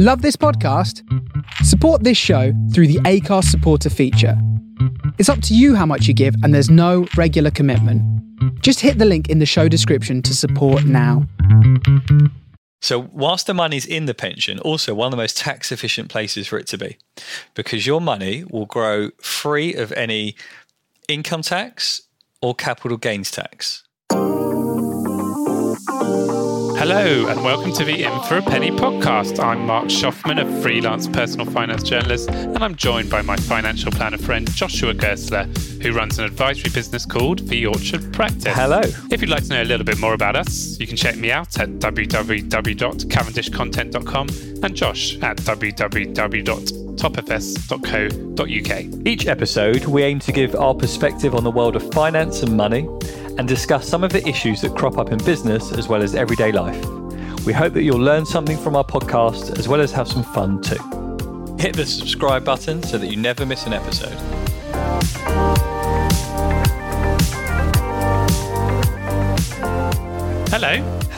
Love this podcast? Support this show through the Acast supporter feature. It's up to you how much you give, and there's no regular commitment. Just hit the link in the show description to support now. So, whilst the money's in the pension, also one of the most tax efficient places for it to be, because your money will grow free of any income tax or capital gains tax. Hello, and welcome to the In for a Penny podcast. I'm Marc Shoffman, a freelance personal finance journalist, and I'm joined by my financial planner friend Joshua Gerstler, who runs an advisory business called The Orchard Practice. Hello. If you'd like to know a little bit more about us, you can check me out at www.cavendishcontent.com and Josh at www.topfs.co.uk. Each episode, we aim to give our perspective on the world of finance and money and discuss some of the issues that crop up in business as well as everyday life. We hope that you'll learn something from our podcast as well as have some fun too. Hit the subscribe button so that you never miss an episode. Hello.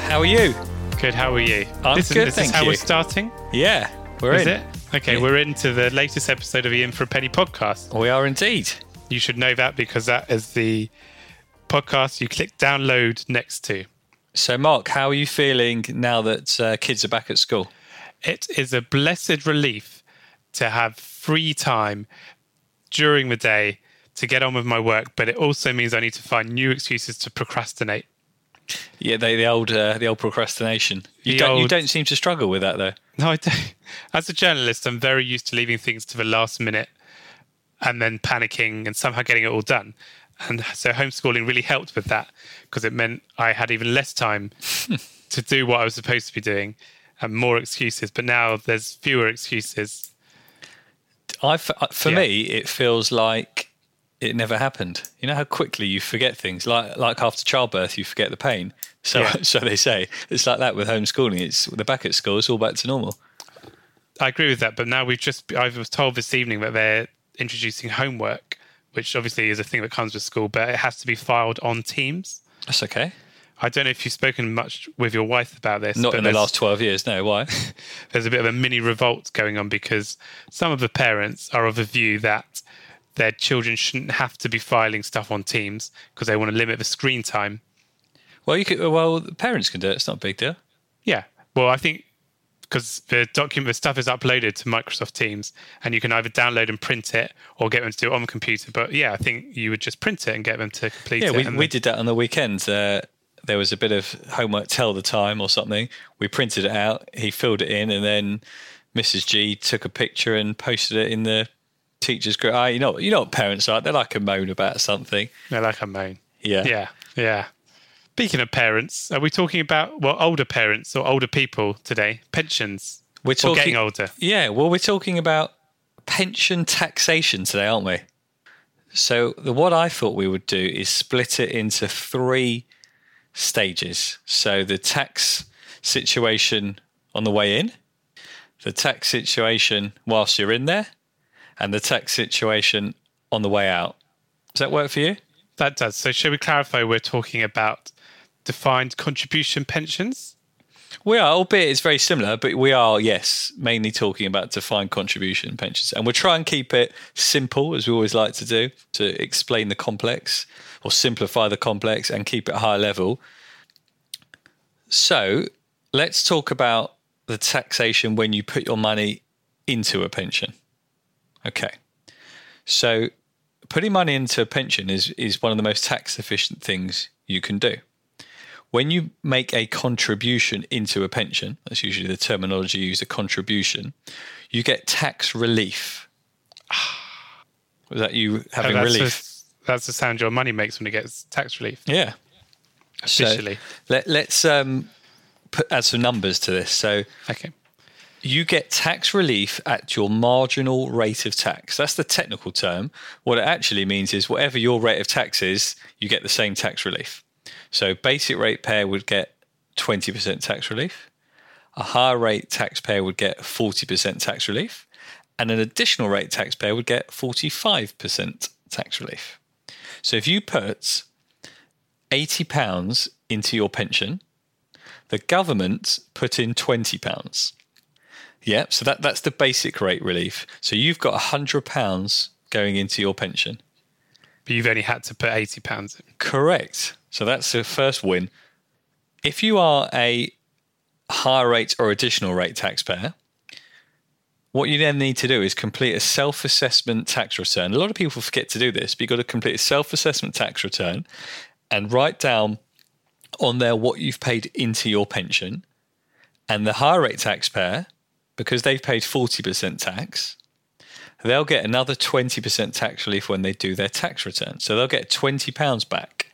How are you? Good, how are you? I'm this, good, This thank is how you. we're starting. Yeah, we're Is in. it? Okay, Yeah. we're into the latest episode of the In for a Penny podcast. We are indeed. You should know that because that is the podcast you click download next to. So, Mark, how are you feeling now that uh, kids are back at school? It is a blessed relief to have free time during the day to get on with my work, but it also means I need to find new excuses to procrastinate. Yeah, they, the old uh, the old procrastination. You The don't you don't seem to struggle with that though. No, I don't. As a journalist, I'm very used to leaving things to the last minute and then panicking and somehow getting it all done. And so homeschooling really helped with that because it meant I had even less time to do what I was supposed to be doing and more excuses. But now there's fewer excuses. I uh, for Yeah. me, it feels like it never happened. You know how quickly you forget things, like like after childbirth, you forget the pain. So Yeah. so they say it's like that with homeschooling. It's they're back at school. It's all back to normal. I agree with that. But now we've just, I was told this evening that they're introducing homework, which obviously is a thing that comes with school, but it has to be filed on Teams. That's okay. I don't know if you've spoken much with your wife about this. Not but in the last twelve years. No, why? there's a bit of a mini revolt going on because some of the parents are of the view that their children shouldn't have to be filing stuff on Teams because they want to limit the screen time. well, you could. Well, parents can do it. It's not a big deal. Yeah. Well, I think because the document, the stuff is uploaded to Microsoft Teams and you can either download and print it or get them to do it on the computer. But yeah, I think you would just print it and get them to complete Yeah, it. we, we then- did that on the weekend. Uh, there was a bit of homework, tell the time or something. We printed it out. He filled it in, and then Mrs. G took a picture and posted it in the teachers' group. Ah, you know, you know what parents are. They're like a moan about something. They're like a moan. Yeah, Yeah. Yeah. Speaking of parents, are we talking about well older parents or older people today? Pensions. We're talking getting older. Yeah, well, we're talking about pension taxation today, aren't we? So, the, what I thought we would do is split it into three stages. So, the tax situation on the way in, the tax situation whilst you're in there, and the tax situation on the way out. Does that work for you? That does. So, should we clarify? We're talking about defined contribution pensions. We are, albeit it's very similar, but we are, yes, mainly talking about defined contribution pensions. And we'll try and keep it simple, as we always like to do, to explain the complex or simplify the complex and keep it high level. So let's talk about the taxation when you put your money into a pension. Okay. So putting money into a pension is, is one of the most tax efficient things you can do when you make a contribution into a pension, that's usually the terminology used, a contribution, you get tax relief. Was that you having Oh, that's relief? The, that's the sound your money makes when it gets tax relief. yeah. So Officially. let, let's um, put, add some numbers to this. So Okay. you get tax relief at your marginal rate of tax. That's the technical term. What it actually means is whatever your rate of tax is, you get the same tax relief. So basic rate payer would get 20% tax relief. A higher rate taxpayer would get 40% tax relief. And an additional rate taxpayer would get 45% tax relief. So if you put £80 into your pension, the government put in £20. Yeah, so that, that's the basic rate relief. So you've got £100 going into your pension. But you've only had to put eighty pounds in. Correct. So that's the first win. If you are a higher rate or additional rate taxpayer, what you then need to do is complete a self assessment tax return. A lot of people forget to do this, but you've got to complete a self assessment tax return and write down on there what you've paid into your pension. And the higher rate taxpayer, because they've paid 40% tax, they'll get another 20% tax relief when they do their tax return. So they'll get £20 back.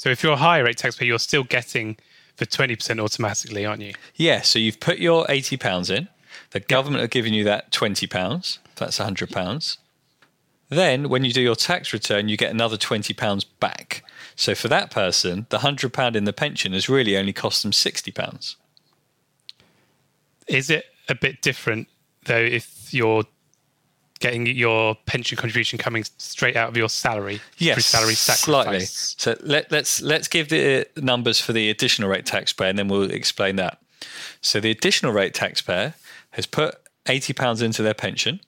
So if you're a higher rate taxpayer, you're still getting the twenty percent automatically, aren't you? Yeah, so you've put your £80 in, the government are giving you that £20, that's £100. Then when you do your tax return, you get another £20 back. So for that person, the £100 in the pension has really only cost them £60. Is it a bit different though if you're getting your pension contribution coming straight out of your salary Yes, salary slightly. So let, let's let's give the numbers for the additional rate taxpayer, and then we'll explain that. So the additional rate taxpayer has put eighty pounds into their pension.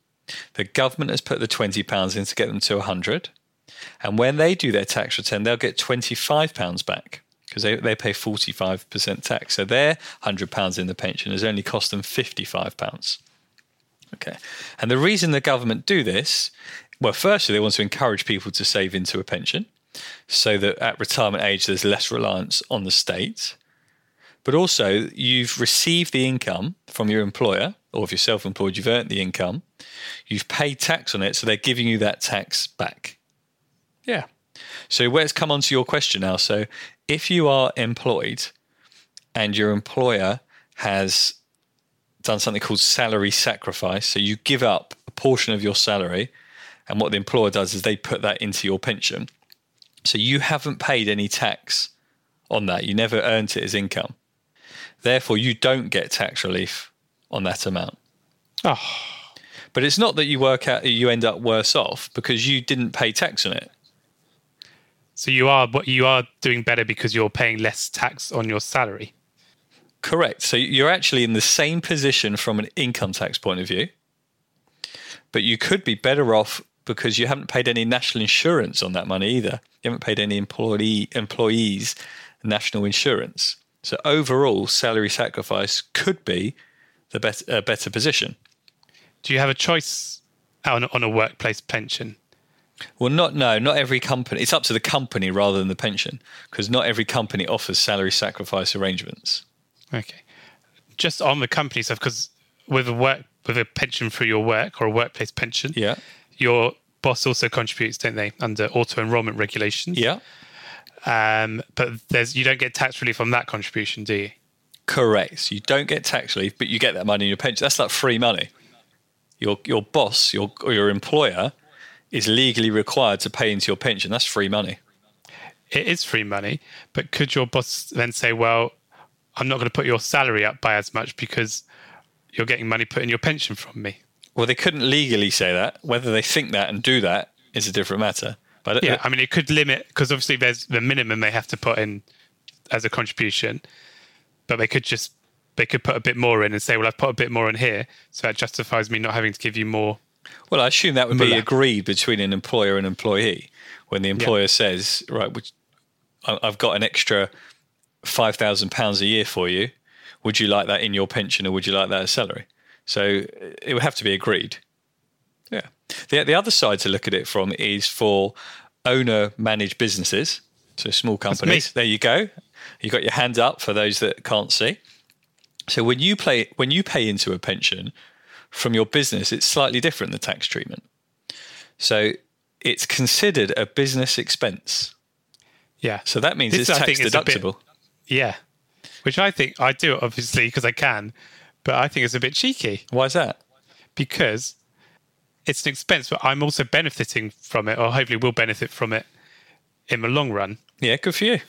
The government has put the twenty pounds in to get them to hundred, and when they do their tax return, they'll get twenty five pounds back because they, they pay forty five percent tax. So their hundred pounds in the pension has only cost them fifty five pounds. Okay. And the reason the government do this, well, firstly, they want to encourage people to save into a pension so that at retirement age there's less reliance on the state. But also, you've received the income from your employer, or if you're self employed, you've earned the income. You've paid tax on it, so they're giving you that tax back. Yeah. So, where it's come on to your question now. So, if you are employed and your employer has done something called salary sacrifice. So you give up a portion of your salary, and what the employer does is they put that into your pension. So you haven't paid any tax on that. You never earned it as income. Therefore, you don't get tax relief on that amount. Oh, But it's not that you work out you end up worse off because you didn't pay tax on it. so you are what you are doing better because you're paying less tax on your salary. Correct. So you're actually in the same position from an income tax point of view, but you could be better off because you haven't paid any national insurance on that money either. You haven't paid any employee employees national insurance. So overall, salary sacrifice could be the better a better position. Do you have a choice on, on a workplace pension? Well, not no, not every company. It's up to the company rather than the pension because not every company offers salary sacrifice arrangements. Okay. Just on the company stuff, because with a work with a pension for your work or a workplace pension, Yeah, your boss also contributes, don't they, under auto enrollment regulations? yeah, Um, but there's you don't get tax relief on that contribution, do you? correct. So you don't get tax relief, but you get that money in your pension. That's like free money. Your your boss, your or your employer, is legally required to pay into your pension. That's free money. It is free money, but could your boss then say, "Well, I'm not going to put your salary up by as much because you're getting money put in your pension from me"? Well, they couldn't legally say that. Whether they think that and do that is a different matter. But Yeah, uh, I mean, it could limit because obviously there's the minimum they have to put in as a contribution, but they could just they could put a bit more in and say, "Well, I've put a bit more in here, so that justifies me not having to give you more." Well, I assume that would be agreed between an employer and employee. When the employer says, "Right, which, I've got an extra five thousand pounds a year for you. Would you like that in your pension, or would you like that as salary?" So it would have to be agreed. Yeah. The the other side to look at it from is for owner managed businesses, so small companies. There you go. You got your hand up for those that can't see. So when you play when you pay into a pension from your business, it's slightly different the tax treatment. So it's considered a business expense. Yeah, So that means This, it's I tax think, is a bit- deductible. Yeah, which I think I do obviously because I can, but I think it's a bit cheeky Why is that? because it's an expense, but I'm also benefiting from it, or hopefully will benefit from it in the long run. Yeah, good for you.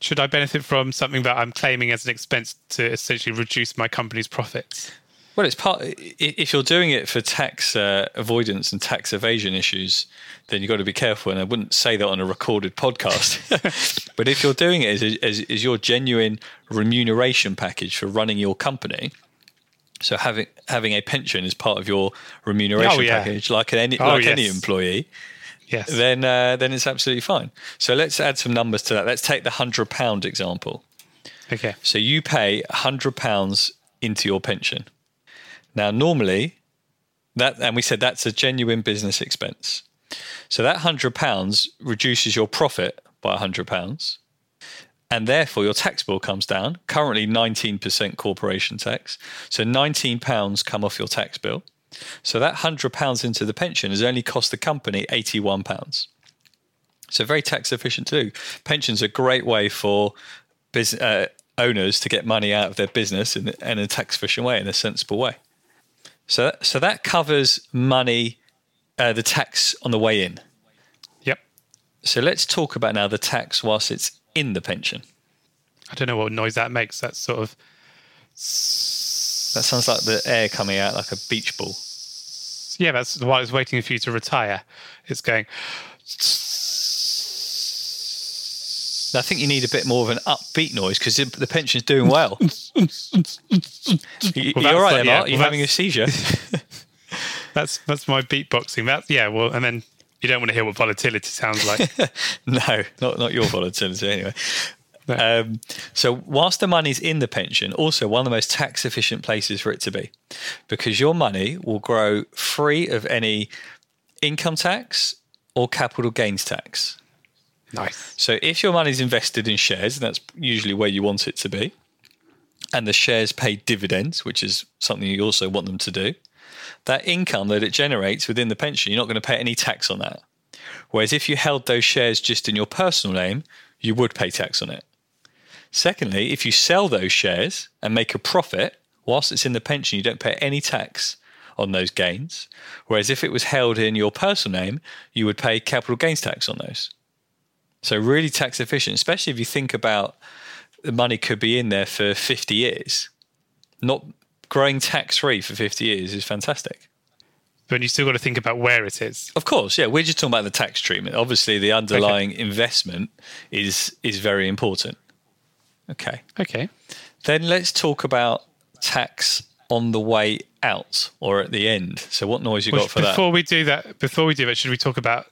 Should I benefit from something that I'm claiming as an expense to essentially reduce my company's profits? Well, it's part. If you're doing it for tax uh, avoidance and tax evasion issues, then you've got to be careful. And I wouldn't say that on a recorded podcast. but if you're doing it as, as, as your genuine remuneration package for running your company, So having having a pension as part of your remuneration Oh, yeah. package, like an any Oh, like any employee, Yes. then uh, then it's absolutely fine. So let's add some numbers to that. Let's take the hundred pound example. okay. So you pay hundred pounds into your pension. Now, normally, that and we said that's a genuine business expense. So that hundred pounds reduces your profit by hundred pounds, and therefore your tax bill comes down. Currently, nineteen percent corporation tax. So nineteen pounds come off your tax bill. So that hundred pounds into the pension has only cost the company eighty-one pounds. So very tax efficient too. Pensions are a great way for business uh, owners to get money out of their business in, in a tax efficient way, in a sensible way. So, so that covers money, uh, the tax on the way in. Yep. So let's talk about now the tax whilst it's in the pension. I don't know what noise that makes. That's sort of That sounds like the air coming out like a beach ball. yeah. That's while it's waiting for you to retire. It's going. I think you need a bit more of an upbeat noise because the pension's doing well. you, Well, you're right, like- yeah, Mark. You're well, having a seizure. That's that's my beatboxing. That's yeah. Well, and then you don't want to hear what volatility sounds like. no, not not your volatility anyway. No. Um, so whilst the money's in the pension, also one of the most tax efficient places for it to be, because your money will grow free of any income tax or capital gains tax. Nice. So if your money's invested in shares, and that's usually where you want it to be, and the shares pay dividends, which is something you also want them to do, that income that it generates within the pension, you're not going to pay any tax on that. Whereas if you held those shares just in your personal name, you would pay tax on it. Secondly, if you sell those shares and make a profit, whilst it's in the pension, you don't pay any tax on those gains. Whereas if it was held in your personal name, you would pay capital gains tax on those. So really tax efficient, especially if you think about the money could be in there for 50 years. Not growing tax free for 50 years is fantastic. But you still got to think about where it is. Of course, yeah, we're just talking about the tax treatment. Obviously the underlying investment is is very important. Okay. Okay. Then let's talk about tax on the way out or at the end. So what noise you Well, got for that? before we do that, before we do that, should we talk about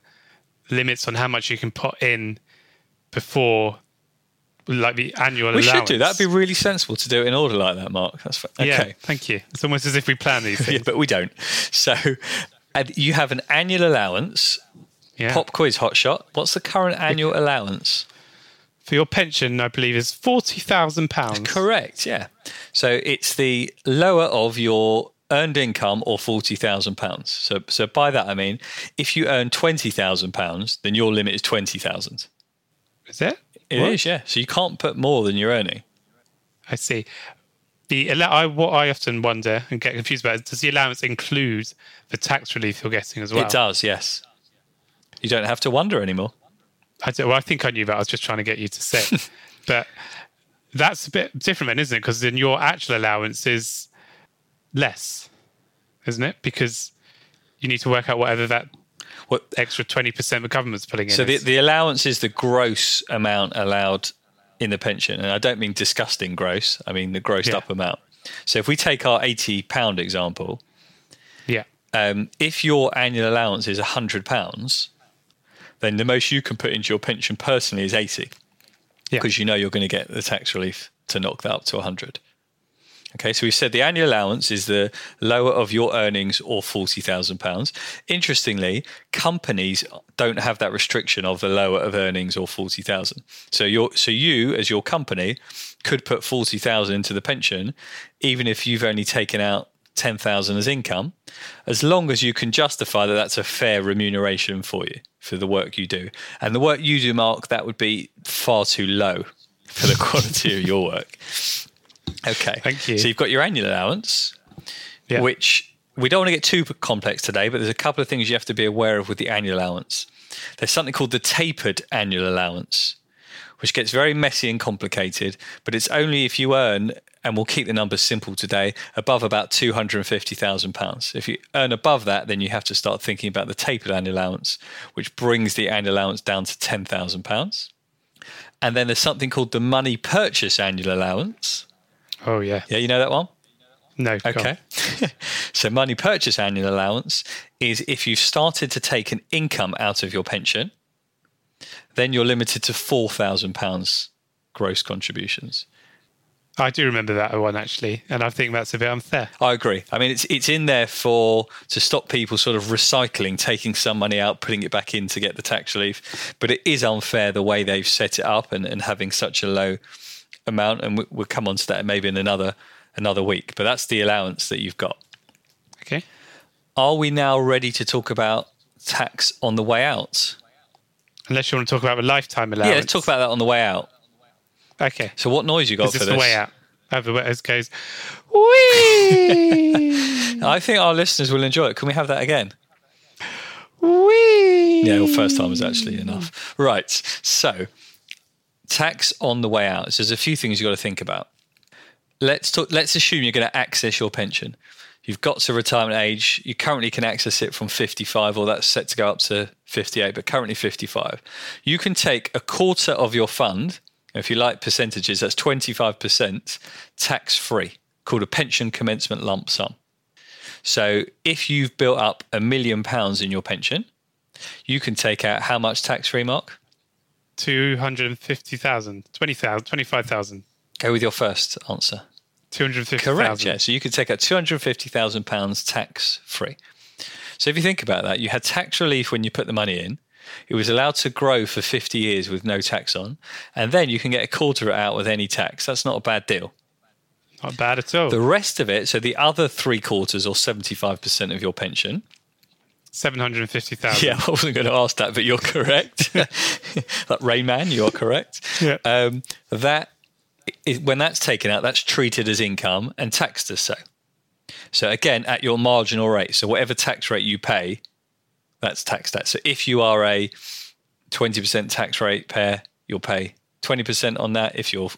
limits on how much you can put in before, like the annual allowance. We allowance? should do. That'd be really sensible to do it in order like that, Mark. That's okay. Yeah, thank you. It's almost as if we plan these Yeah, things. but we don't. So and you have an annual allowance. Yeah. Pop quiz hot shot. What's the current annual allowance? For your pension, I believe, is forty thousand pounds. Correct, yeah. So it's the lower of your earned income or forty thousand pounds. So so by that I mean if you earn twenty thousand pounds, then your limit is twenty thousand. Is it? It is, yeah. So you can't put more than you're earning. I see. The I, what I often wonder and get confused about is does the allowance include the tax relief you're getting as well? It does, yes. You don't have to wonder anymore. I do, well, I think I knew that. I was just trying to get you to say, but that's a bit different, then, isn't it? Because then your actual allowance is less, isn't it? Because you need to work out whatever that What extra twenty percent the government's putting in. So the, the allowance is the gross amount allowed in the pension, and I don't mean disgusting gross. I mean the grossed Yeah. up amount. So if we take our eighty pound example, yeah, um, if your annual allowance is hundred pounds, then the most you can put into your pension personally is eighty, Yeah. because you know you're going to get the tax relief to knock that up to hundred. Okay, so we've said the annual allowance is the lower of your earnings or forty thousand pounds. Interestingly, companies don't have that restriction of the lower of earnings or forty thousand. So you so you as your company could put forty thousand into the pension, even if you've only taken out ten thousand as income, as long as you can justify that that's a fair remuneration for you for the work you do. And the work you do, Mark, that would be far too low for the quality of your work. Okay. Thank you. So you've got your annual allowance, yeah. which we don't want to get too complex today, but there's a couple of things you have to be aware of with the annual allowance. There's something called the tapered annual allowance, which gets very messy and complicated, but it's only if you earn, and we'll keep the numbers simple today, above about £250,000. If you earn above that, then you have to start thinking about the tapered annual allowance, which brings the annual allowance down to £10,000. And then there's something called the money purchase annual allowance. Oh yeah, Yeah, you know that one? No. Okay. so, money purchase annual allowance is if you've started to take an income out of your pension, then you're limited to £4,000 gross contributions. I do remember that one actually, and I think that's a bit unfair. I agree. I mean, it's it's in there for to stop people sort of recycling, taking some money out, putting it back in to get the tax relief. But it is unfair the way they've set it up and, and having such a low amount. And we, we'll come on to that maybe in another another week. But that's the allowance that you've got. Okay. Are we now ready to talk about tax on the way out? Unless you want to talk about the lifetime allowance. Yeah, let's talk about that on the way out. Okay. So, what noise you got for this the way out? Over where it goes. Wee. I think our listeners will enjoy it. Can we have that again? Wee. Yeah, well, first time is actually enough. Right. So, tax on the way out. So there's a few things you've got to think about. Let's talk, let's assume you're going to access your pension. You've got to retirement age. You currently can access it from 55, or that's set to go up to 58, but currently 55. You can take a quarter of your fund. If you like percentages, that's 25% tax free, called a pension commencement lump sum. So if you've built up a million pounds in your pension, you can take out how much tax free, Mark? 250,000, 20,000, 25,000, Go with your first answer. 250,000. Correct, yeah. So you could take out £250,000 tax free. So if you think about that, you had tax relief when you put the money in. It was allowed to grow for 50 years with no tax on. And then you can get a quarter out with any tax. That's not a bad deal. Not bad at all. The rest of it, so the other three quarters or 75% of your pension, 750,000. Yeah, I wasn't going to ask that, but you're correct. like Rain Man, you're correct. Yeah. Um, that is, when that's taken out, that's treated as income and taxed as so. So again, at your marginal rate. So whatever tax rate you pay, that's taxed at. So if you are a 20% tax rate payer, you'll pay 20% on that. If you're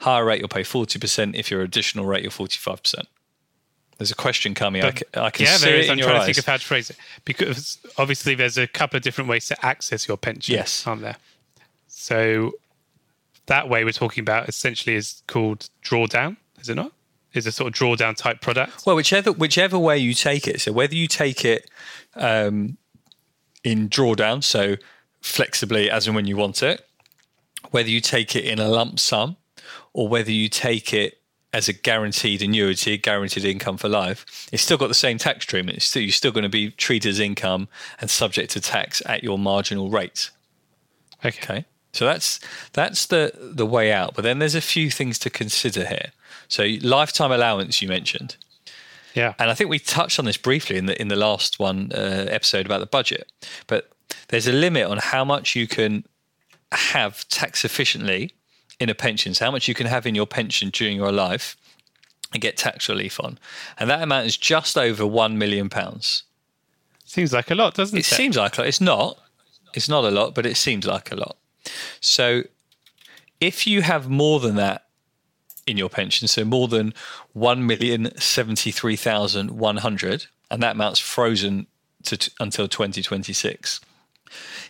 higher rate, you'll pay 40%. If you're additional rate, you're 45%. There's a question coming. I But- can, I can yeah, see there it is. in I'm trying to think of how to phrase it because obviously there's a couple of different ways to access your pension. Yes. aren't there? So that way we're talking about essentially is called drawdown, is it not? Is a sort of drawdown type product. Well, whichever whichever way you take it. So whether you take it um, in drawdown, so flexibly as and when you want it, whether you take it in a lump sum, or whether you take it as a guaranteed annuity, guaranteed income for life, it's still got the same tax treatment. Still, you're still going to be treated as income and subject to tax at your marginal rate. Okay. Okay. So that's that's the the way out. But then there's a few things to consider here. So lifetime allowance you mentioned. Yeah. And I think we touched on this briefly in the in the last one uh, episode about the budget. But there's a limit on how much you can have tax efficiently in a pension. So how much you can have in your pension during your life and get tax relief on. And that amount is just over one million pounds. Seems like a lot, doesn't it? It seems like a lot. It's not. It's not a lot, but it seems like a lot. So if you have more than that in your pension, so more than one million seventy-three thousand one hundred, and that amount's frozen to t- until 2026.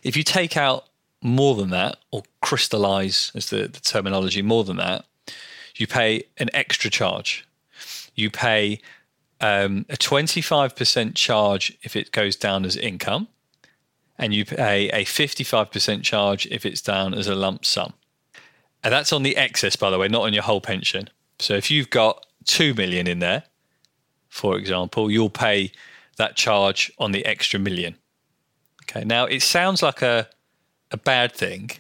If you take out more than that, or crystallize, as the, the terminology, more than that, you pay an extra charge. You pay um, a 25% charge if it goes down as income, and you pay a 55% charge if it's down as a lump sum. And that's on the excess, by the way, not on your whole pension. So if you've got 2 million in there, for example, you'll pay that charge on the extra million. Okay. Now it sounds like a a bad thing,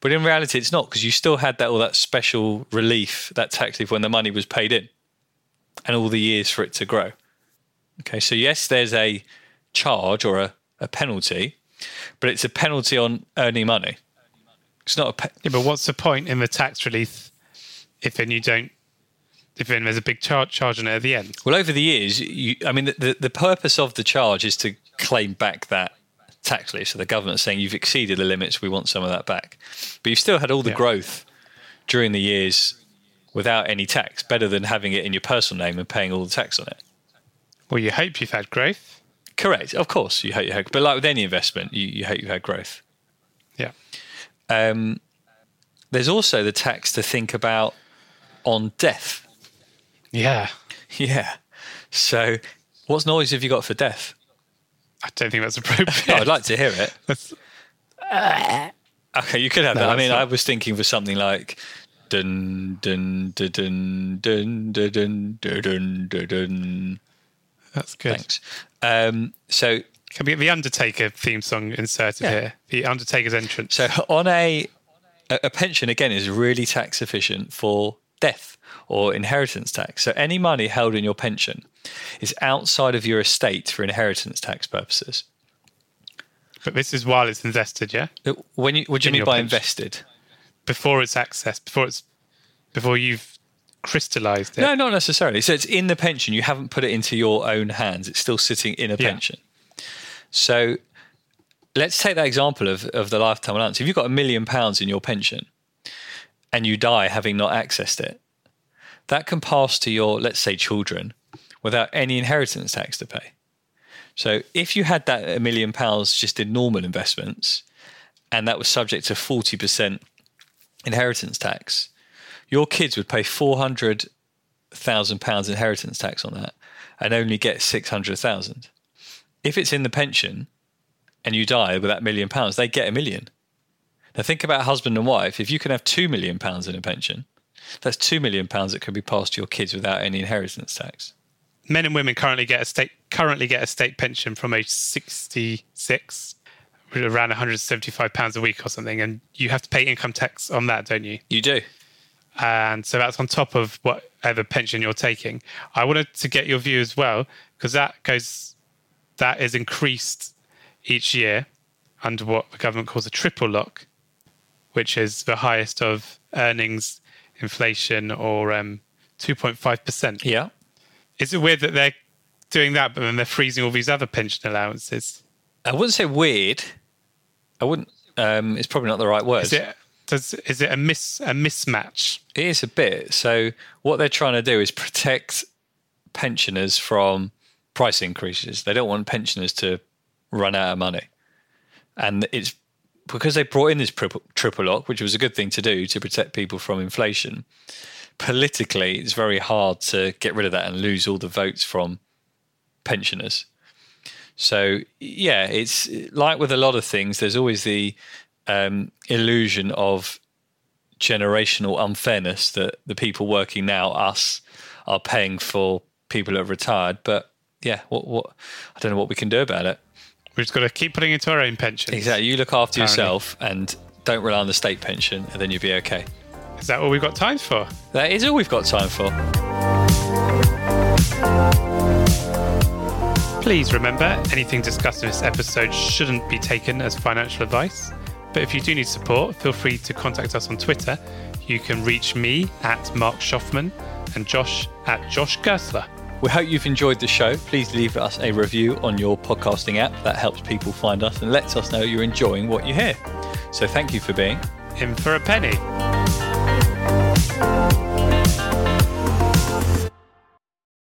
but in reality it's not because you still had that all that special relief, that tax relief when the money was paid in and all the years for it to grow. Okay, so yes, there's a charge or a, a penalty, but it's a penalty on earning money. It's not a pe- Yeah, but what's the point in the tax relief if then you don't, if then there's a big charge charge on it at the end? well over the years. You, I mean, the, the the purpose of the charge is to claim back that tax relief. So the government's saying you've exceeded the limits, we want some of that back, but you've still had all the Yeah. growth during the years without any tax. Better than having it in your personal name and paying all the tax on it. Well, you hope you've had growth. Correct. Of course, you hope you had, but like with any investment, you, you hope you had growth. Yeah. Um, there's also the tax to think about on death. Yeah. Yeah. So, what noise have you got for death? I don't think that's appropriate. Oh, I'd like to hear it. Okay, you could have No, that. I mean, not- I was thinking for something like dun dun dun dun dun dun dun dun dun dun. dun. that's good. Thanks. Um, so, Can we get the Undertaker theme song inserted Yeah. here? The Undertaker's entrance. so on a a pension again is really tax efficient for death or inheritance tax. So any money held in your pension is outside of your estate for inheritance tax purposes. but this is while it's invested, yeah? Uh, when you, what do you In mean by pension. invested? Before it's accessed, before it's before you've crystallized it. No, not necessarily. So it's in the pension. You haven't put it into your own hands. It's still sitting in a Yeah. pension. So let's take that example of, of the lifetime allowance. If you've got a million pounds in your pension and you die having not accessed it, that can pass to your, let's say, children without any inheritance tax to pay. So if you had that a million pounds just in normal investments and that was subject to 40% inheritance tax, your kids would pay 400,000 pounds inheritance tax on that and only get 600,000. If it's in the pension and you die with that million pounds, they get a million. Now think about husband and wife. If you can have 2 million pounds in a pension, that's 2 million pounds that can be passed to your kids without any inheritance tax. Men and women currently get a state currently get a state pension from age sixty six, around 175 pounds a week or something, and you have to pay income tax on that, don't you? You do. and so that's on top of whatever pension you're taking. I wanted to get your view as well because that goes that is increased each year under what the government calls a triple lock, which is the highest of earnings, inflation, or um, 2.5 percent. Yeah. Is it weird that they're doing that, but then they're freezing all these other pension allowances? I wouldn't say weird. I wouldn't. Um, it's probably not the right word. Is it does is it a miss a mismatch? It is a bit. So what they're trying to do is protect pensioners from price increases. They don't want pensioners to run out of money, and it's because they brought in this triple, lock, which was a good thing to do to protect people from inflation. Politically, it's very hard to get rid of that and lose all the votes from pensioners. So yeah, it's like with a lot of things. There's always the um, illusion of generational unfairness that the people working now, us, are paying for people who have retired. But yeah, what what I don't know what we can do about it. We've just got to keep putting into our own pensions. Exactly. You look after Apparently. yourself and don't rely on the state pension, and then you'll be okay. Is that all we've got time for? That is all we've got time for. Please remember, anything discussed in this episode shouldn't be taken as financial advice. But if you do need support, feel free to contact us on Twitter. You can reach me at Marc Shoffman and Josh at Josh Gerstler. We hope you've enjoyed the show. Please leave us a review on your podcasting app. That helps people find us and lets us know you're enjoying what you hear. So thank you for being In for a penny.